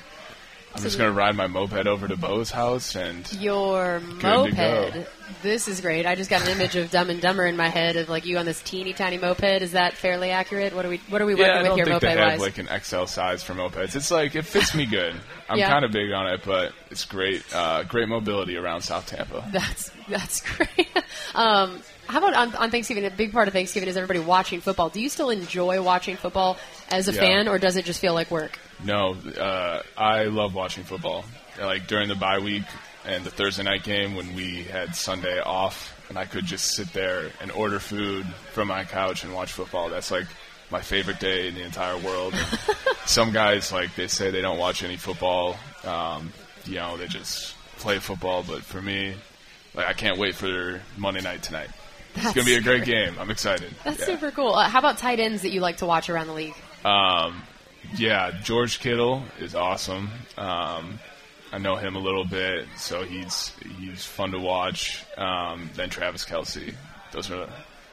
I'm just gonna ride my moped over to Beau's house, and Your to moped. This is great. I just got an image of Dumb and Dumber in my head of like you on this teeny tiny moped. Is that fairly accurate? What are we What are we working yeah, I with don't here, think moped they have wise? like an XL size for mopeds. It's like it fits me good. <laughs> I'm Yeah. kind of big on it, but it's great, uh, great mobility around South Tampa. That's that's <laughs> great. um, how about on, on Thanksgiving? A big part of Thanksgiving is everybody watching football. Do you still enjoy watching football as a Yeah. fan, or does it just feel like work? No, uh, I love watching football. Like during the bye week and the Thursday night game when we had Sunday off, and I could just sit there and order food from my couch and watch football. That's like my favorite day in the entire world. <laughs> Some guys like they say they don't watch any football. Um, you know, they just play football. But for me, like I can't wait for Monday night tonight. it's gonna be a great game. I'm excited. That's Yeah. super cool. Uh, how about tight ends that you like to watch around the league? Um, yeah, George Kittle is awesome. Um, I know him a little bit, so he's he's fun to watch. Um, then Travis Kelce, those are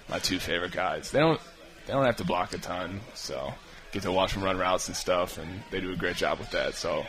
my two favorite guys. They don't they don't have to block a ton, so get to watch them run routes and stuff, and they do a great job with that. So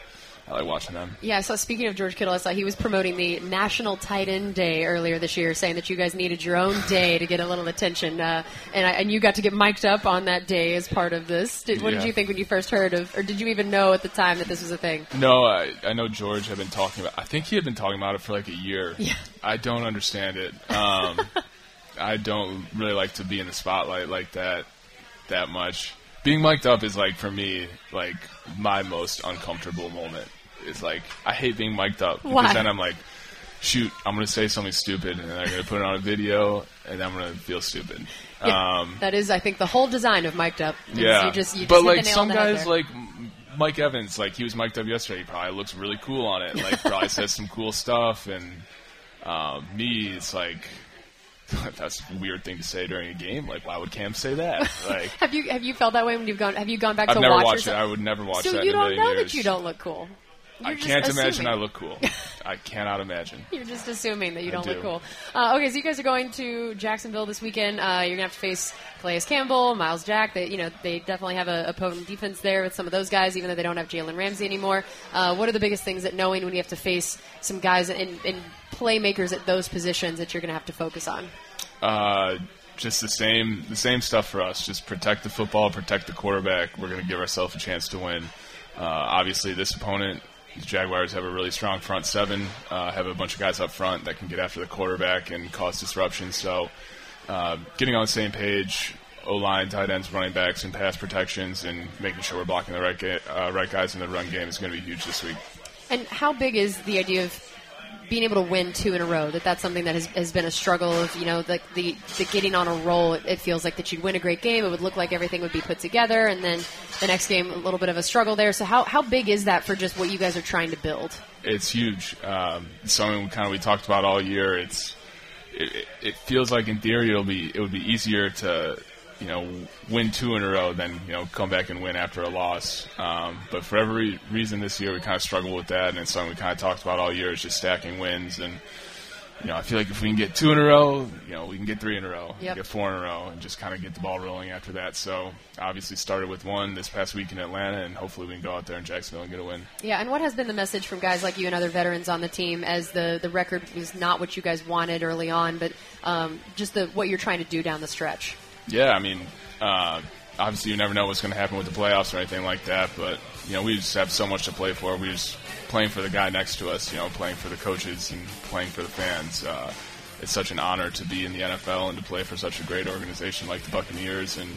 I like watching them. Yeah, so speaking of George Kittle, I saw he was promoting the National Tight End Day earlier this year, saying that you guys needed your own day to get a little attention, uh, and I, and you got to get mic'd up on that day as part of this. Did, what did you think when you first heard of, or did you even know at the time that this was a thing? No, I, I know George had been talking about. I think he had been talking about it for like a year. Yeah. I don't understand it. Um, <laughs> I don't really like to be in the spotlight like that that much. Being mic'd up is like for me like my most uncomfortable moment. It's like I hate being mic'd up because Why? then I'm like, shoot, I'm gonna say something stupid and then I'm gonna put it on a video and I'm gonna feel stupid. Yeah, Um, that is, I think, the whole design of mic'd up. yeah, you just, you just but hit like some on the head guys, like Mike Evans, like he was mic'd up yesterday. He probably looks really cool on it. Like probably says some cool stuff. And um, me, it's like <laughs> that's a weird thing to say during a game. Like why would Cam say that? Like <laughs> Have you have you felt that way when you've gone? Have you gone back I've to never watch watched it. yourself? I would never watch so that you don't know years. that you don't look cool. I can't imagine. I look cool. <laughs> I cannot imagine. You're just assuming that you don't look cool. Uh, okay, so you guys are going to Jacksonville this weekend. Uh, you're gonna have to face Calais Campbell, Myles Jack. They, you know, they definitely have a, a potent defense there with some of those guys, even though they don't have Jalen Ramsey anymore. Uh, what are the biggest things that knowing when you have to face some guys and, and playmakers at those positions that you're gonna have to focus on? Uh, just the same, the same stuff for us. Just protect the football, protect the quarterback. We're going to give ourselves a chance to win. Uh, obviously, this opponent, the Jaguars, have a really strong front seven. Uh, have a bunch of guys up front that can get after the quarterback and cause disruption. So, uh, getting on the same page. O line, tight ends, running backs, and pass protections, and making sure we're blocking the right, ga- uh, right guys in the run game is going to be huge this week. And how big is the idea of being able to win two in a row? That that's something that has, has been a struggle of you know the, the the getting on a roll. It, it feels like that you'd win a great game. It would look like everything would be put together, and then the next game a little bit of a struggle there. So how how big is that for just what you guys are trying to build? it's huge. Um, something we kind of we talked about all year. It's it, it- it feels like in theory it'll be it would be easier to you know win two in a row then you know come back and win after a loss. Um, but for every reason this year we kind of struggle with that, and it's something we kind of talked about all year is just stacking wins and. You know, I feel like if we can get two in a row, you know, we can get three in a row, Yep. get four in a row, and just kind of get the ball rolling after that. So, obviously, started with one this past week in Atlanta, and hopefully, we can go out there in Jacksonville and get a win. Yeah, and what has been the message from guys like you and other veterans on the team as the the record was not what you guys wanted early on, but um, just the what you're trying to do down the stretch? Yeah, I mean, uh, obviously you never know what's going to happen with the playoffs or anything like that, but you know we just have so much to play for. We're just playing for the guy next to us, you know, playing for the coaches and playing for the fans. Uh, it's such an honor to be in the NFL and to play for such a great organization like the Buccaneers, and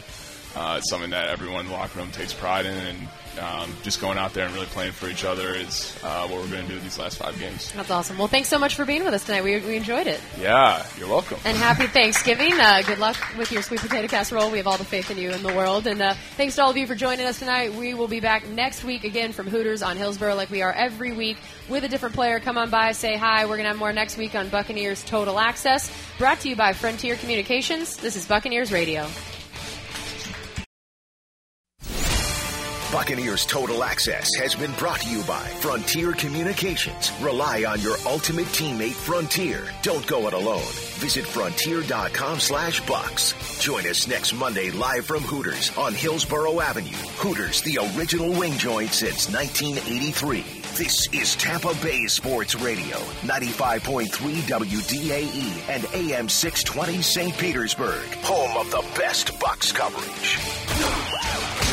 uh, it's something that everyone in the locker room takes pride in. And um, just going out there and really playing for each other is uh, what we're going to do these last five games. That's awesome. Well, thanks so much for being with us tonight. We, we enjoyed it. Yeah, you're welcome. And happy Thanksgiving. Uh, good luck with your sweet potato casserole. We have all the faith in you in the world. And uh, thanks to all of you for joining us tonight. We will be back next week again from Hooters on Hillsborough, like we are every week, with a different player. Come on by, say hi. We're going to have more next week on Buccaneers Total Access. Brought to you by Frontier Communications. This is Buccaneers Radio. Buccaneers Total Access has been brought to you by Frontier Communications. Rely on your ultimate teammate, Frontier. Don't go it alone. Visit frontier.com slash bucks. Join us next Monday live from Hooters on Hillsborough Avenue. Hooters, the original wing joint since 1983. This is Tampa Bay Sports Radio, 95.3 WDAE and AM 620 St. Petersburg, home of the best Bucks coverage.